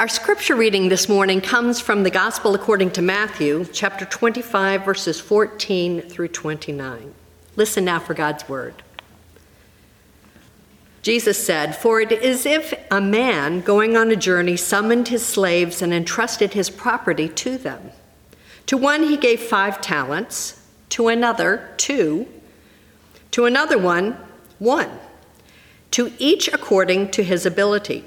Our scripture reading this morning comes from the Gospel according to Matthew, chapter 25, verses 14 through 29. Listen now for God's word. Jesus said, For it is if a man going on a journey summoned his slaves and entrusted his property to them. To one he gave five talents, to another two, to another one one, to each according to his ability.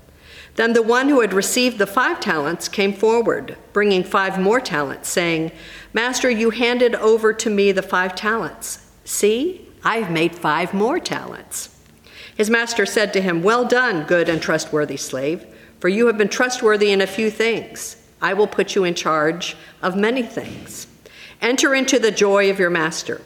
Then the one who had received the five talents came forward, bringing five more talents, saying, Master, you handed over to me the five talents. See, I've made five more talents. His master said to him, Well done, good and trustworthy slave, for you have been trustworthy in a few things. I will put you in charge of many things. Enter into the joy of your master.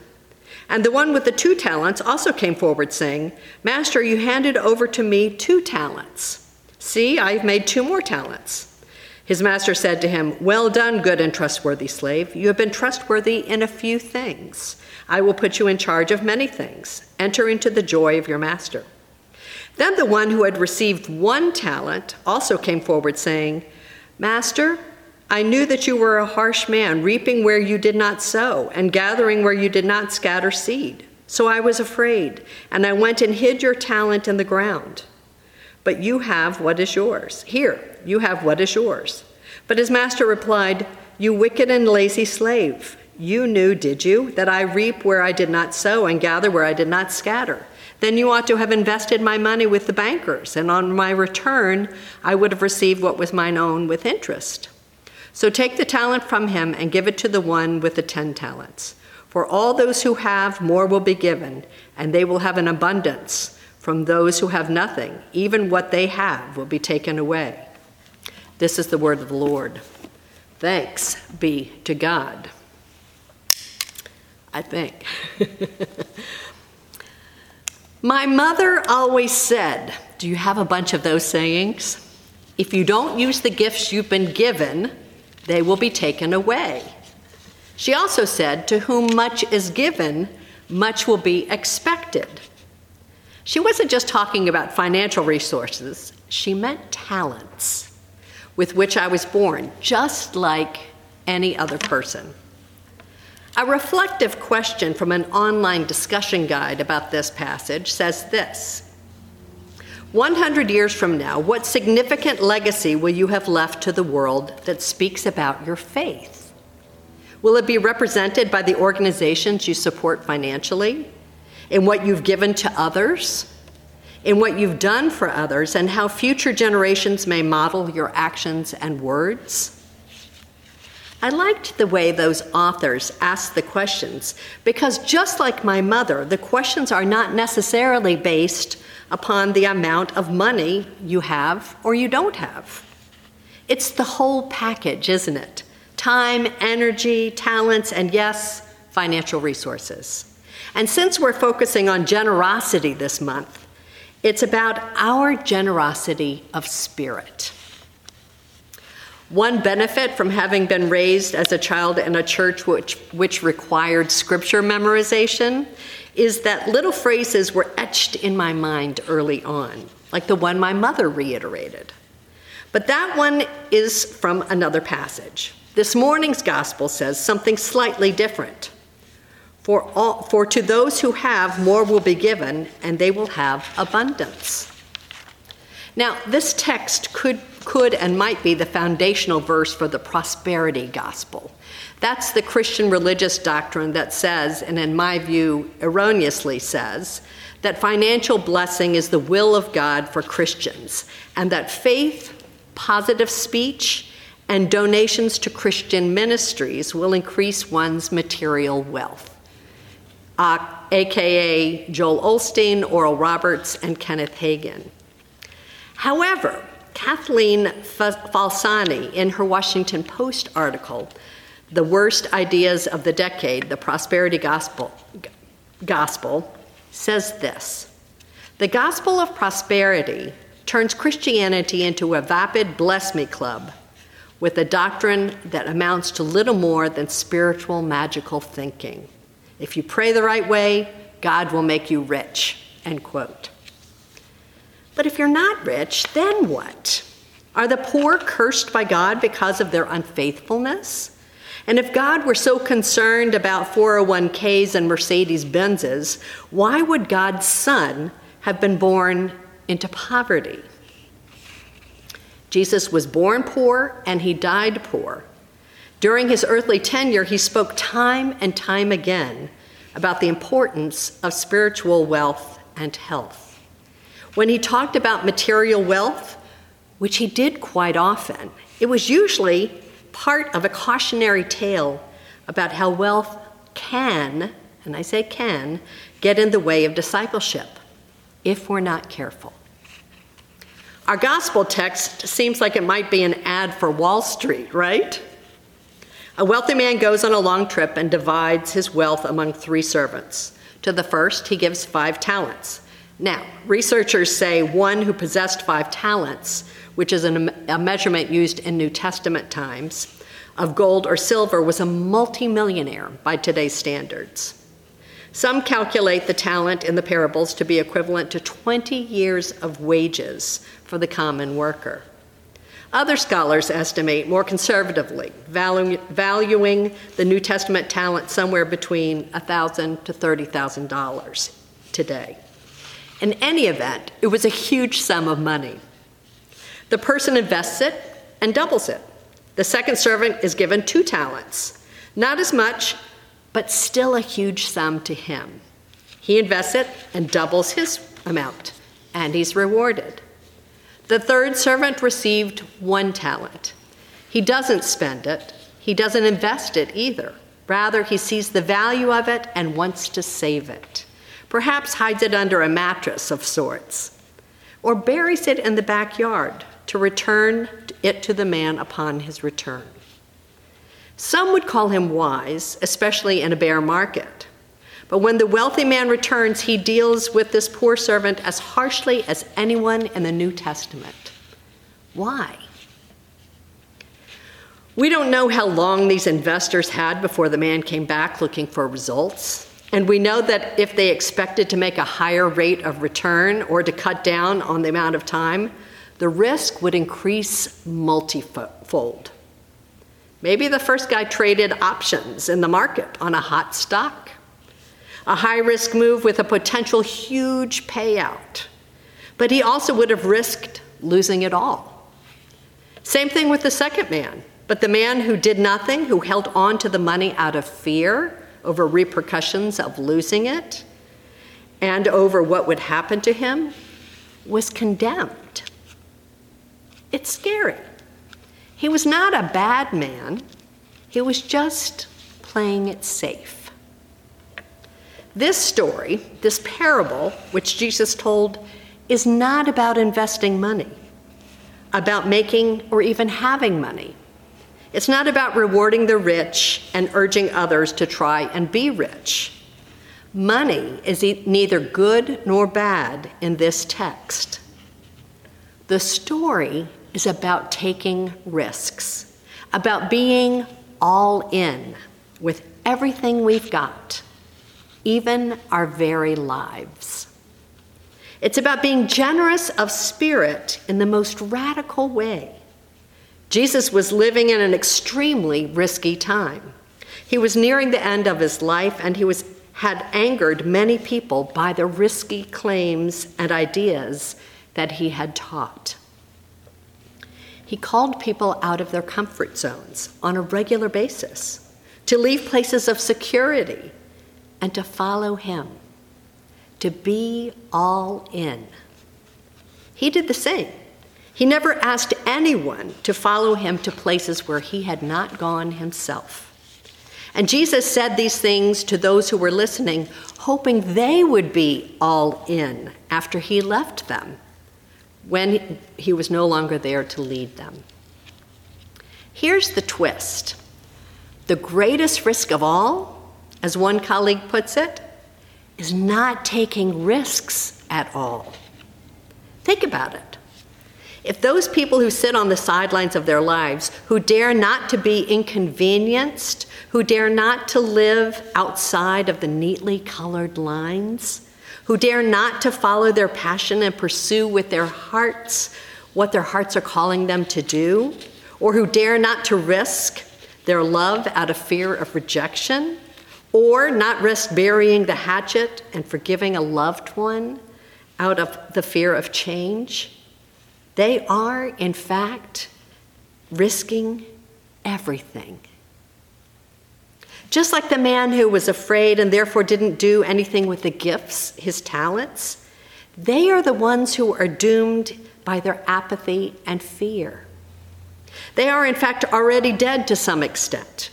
And the one with the two talents also came forward, saying, Master, you handed over to me two talents. See, I've made two more talents. His master said to him, Well done, good and trustworthy slave. You have been trustworthy in a few things. I will put you in charge of many things. Enter into the joy of your master. Then the one who had received one talent also came forward, saying, Master, I knew that you were a harsh man, reaping where you did not sow, and gathering where you did not scatter seed. So I was afraid, and I went and hid your talent in the ground. But you have what is yours. Here, you have what is yours. But his master replied, You wicked and lazy slave, you knew, did you, that I reap where I did not sow and gather where I did not scatter? Then you ought to have invested my money with the bankers, and on my return, I would have received what was mine own with interest. So take the talent from him and give it to the one with the ten talents. For all those who have, more will be given, and they will have an abundance. From those who have nothing, even what they have will be taken away. This is the word of the Lord. Thanks be to God. I think. My mother always said, Do you have a bunch of those sayings? If you don't use the gifts you've been given, they will be taken away. She also said, To whom much is given, much will be expected. She wasn't just talking about financial resources, she meant talents with which I was born, just like any other person. A reflective question from an online discussion guide about this passage says this 100 years from now, what significant legacy will you have left to the world that speaks about your faith? Will it be represented by the organizations you support financially, in what you've given to others, in what you've done for others, and how future generations may model your actions and words? I liked the way those authors asked the questions because, just like my mother, the questions are not necessarily based upon the amount of money you have or you don't have. It's the whole package, isn't it? Time, energy, talents, and yes, financial resources. And since we're focusing on generosity this month, it's about our generosity of spirit. One benefit from having been raised as a child in a church which, which required scripture memorization is that little phrases were etched in my mind early on, like the one my mother reiterated. But that one is from another passage. This morning's gospel says something slightly different. For, all, for to those who have, more will be given, and they will have abundance. Now, this text could could and might be the foundational verse for the prosperity gospel. That's the Christian religious doctrine that says, and in my view, erroneously says, that financial blessing is the will of God for Christians, and that faith, positive speech, and donations to Christian ministries will increase one's material wealth. Uh, AKA Joel Osteen, Oral Roberts, and Kenneth Hagin. However, Kathleen Falsani, in her Washington Post article, the worst ideas of the decade, the prosperity gospel, gospel says this The gospel of prosperity turns Christianity into a vapid bless me club with a doctrine that amounts to little more than spiritual magical thinking. If you pray the right way, God will make you rich. End quote. But if you're not rich, then what? Are the poor cursed by God because of their unfaithfulness? And if God were so concerned about 401ks and Mercedes Benzes, why would God's Son have been born into poverty? Jesus was born poor and he died poor. During his earthly tenure, he spoke time and time again about the importance of spiritual wealth and health. When he talked about material wealth, which he did quite often, it was usually part of a cautionary tale about how wealth can, and I say can, get in the way of discipleship if we're not careful. Our gospel text seems like it might be an ad for Wall Street, right? A wealthy man goes on a long trip and divides his wealth among three servants. To the first, he gives five talents. Now, researchers say one who possessed five talents which is an, a measurement used in New Testament times, of gold or silver was a multimillionaire by today's standards. Some calculate the talent in the parables to be equivalent to 20 years of wages for the common worker. Other scholars estimate more conservatively, valu- valuing the New Testament talent somewhere between 1,000 to $30,000 today. In any event, it was a huge sum of money. The person invests it and doubles it. The second servant is given two talents, not as much, but still a huge sum to him. He invests it and doubles his amount, and he's rewarded. The third servant received one talent. He doesn't spend it, he doesn't invest it either. Rather, he sees the value of it and wants to save it. Perhaps hides it under a mattress of sorts, or buries it in the backyard to return it to the man upon his return. Some would call him wise, especially in a bear market. But when the wealthy man returns, he deals with this poor servant as harshly as anyone in the New Testament. Why? We don't know how long these investors had before the man came back looking for results. And we know that if they expected to make a higher rate of return or to cut down on the amount of time, the risk would increase multifold. Maybe the first guy traded options in the market on a hot stock, a high risk move with a potential huge payout. But he also would have risked losing it all. Same thing with the second man. But the man who did nothing, who held on to the money out of fear over repercussions of losing it and over what would happen to him, was condemned. It's scary. He was not a bad man, he was just playing it safe. This story, this parable, which Jesus told, is not about investing money, about making or even having money. It's not about rewarding the rich and urging others to try and be rich. Money is neither good nor bad in this text. The story is about taking risks, about being all in with everything we've got, even our very lives. It's about being generous of spirit in the most radical way. Jesus was living in an extremely risky time. He was nearing the end of his life and he was, had angered many people by the risky claims and ideas that he had taught. He called people out of their comfort zones on a regular basis to leave places of security and to follow him, to be all in. He did the same. He never asked anyone to follow him to places where he had not gone himself. And Jesus said these things to those who were listening, hoping they would be all in after he left them when he was no longer there to lead them. Here's the twist The greatest risk of all, as one colleague puts it, is not taking risks at all. Think about it. If those people who sit on the sidelines of their lives, who dare not to be inconvenienced, who dare not to live outside of the neatly colored lines, who dare not to follow their passion and pursue with their hearts what their hearts are calling them to do, or who dare not to risk their love out of fear of rejection, or not risk burying the hatchet and forgiving a loved one out of the fear of change, they are, in fact, risking everything. Just like the man who was afraid and therefore didn't do anything with the gifts, his talents, they are the ones who are doomed by their apathy and fear. They are, in fact, already dead to some extent.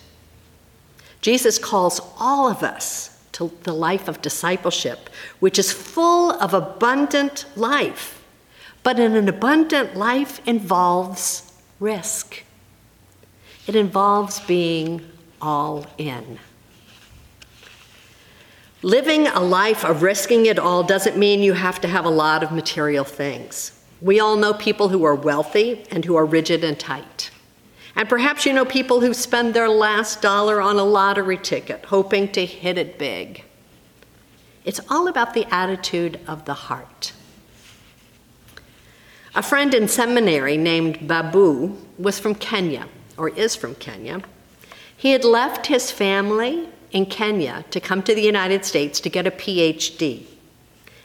Jesus calls all of us to the life of discipleship, which is full of abundant life. But an abundant life involves risk, it involves being all in. Living a life of risking it all doesn't mean you have to have a lot of material things. We all know people who are wealthy and who are rigid and tight. And perhaps you know people who spend their last dollar on a lottery ticket, hoping to hit it big. It's all about the attitude of the heart. A friend in seminary named Babu was from Kenya, or is from Kenya. He had left his family in Kenya to come to the United States to get a PhD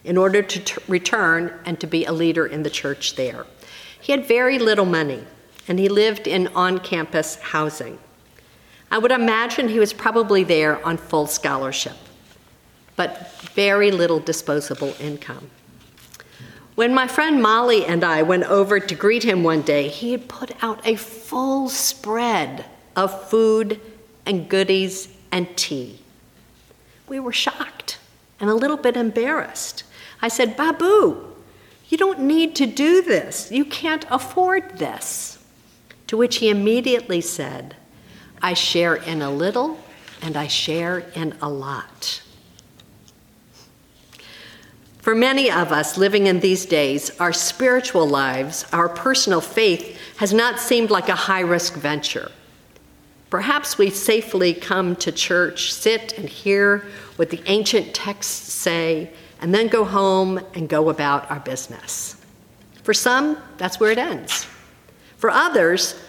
in order to t- return and to be a leader in the church there. He had very little money and he lived in on campus housing. I would imagine he was probably there on full scholarship, but very little disposable income. When my friend Molly and I went over to greet him one day, he had put out a full spread of food and goodies and tea. We were shocked and a little bit embarrassed. I said, Babu, you don't need to do this. You can't afford this. To which he immediately said, I share in a little and I share in a lot. For many of us living in these days, our spiritual lives, our personal faith, has not seemed like a high risk venture. Perhaps we safely come to church, sit and hear what the ancient texts say, and then go home and go about our business. For some, that's where it ends. For others,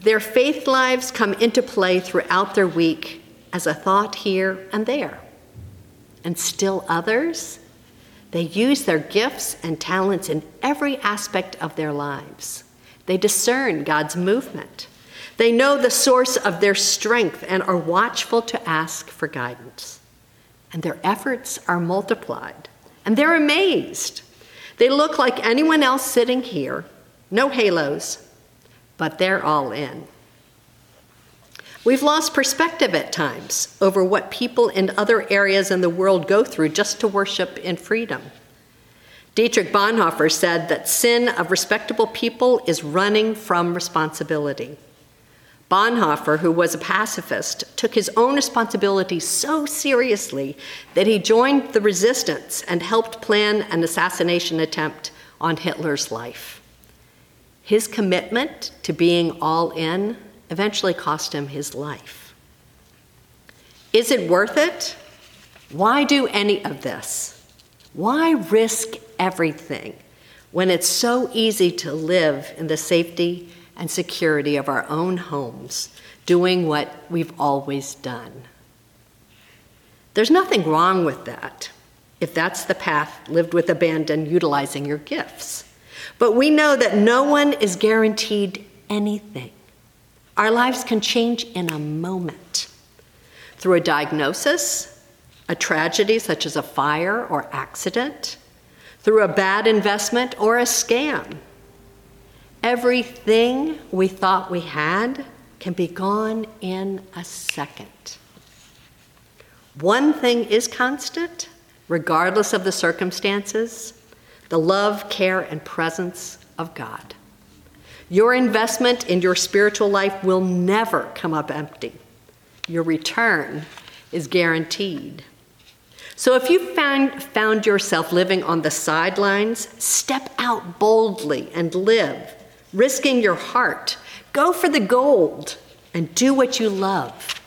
their faith lives come into play throughout their week as a thought here and there. And still others, they use their gifts and talents in every aspect of their lives. They discern God's movement. They know the source of their strength and are watchful to ask for guidance. And their efforts are multiplied. And they're amazed. They look like anyone else sitting here no halos, but they're all in. We've lost perspective at times over what people in other areas in the world go through just to worship in freedom. Dietrich Bonhoeffer said that sin of respectable people is running from responsibility. Bonhoeffer, who was a pacifist, took his own responsibility so seriously that he joined the resistance and helped plan an assassination attempt on Hitler's life. His commitment to being all in eventually cost him his life. Is it worth it? Why do any of this? Why risk everything when it's so easy to live in the safety and security of our own homes, doing what we've always done? There's nothing wrong with that if that's the path lived with abandon, utilizing your gifts. But we know that no one is guaranteed anything. Our lives can change in a moment through a diagnosis, a tragedy such as a fire or accident, through a bad investment or a scam. Everything we thought we had can be gone in a second. One thing is constant, regardless of the circumstances the love, care, and presence of God. Your investment in your spiritual life will never come up empty. your return is guaranteed. So if you found, found yourself living on the sidelines, step out boldly and live, risking your heart. Go for the gold and do what you love.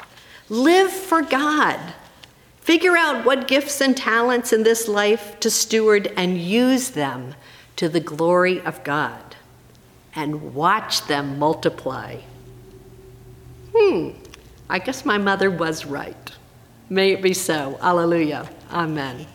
Live for God. Figure out what gifts and talents in this life to steward and use them to the glory of God. And watch them multiply. Hmm, I guess my mother was right. May it be so. Alleluia. Amen.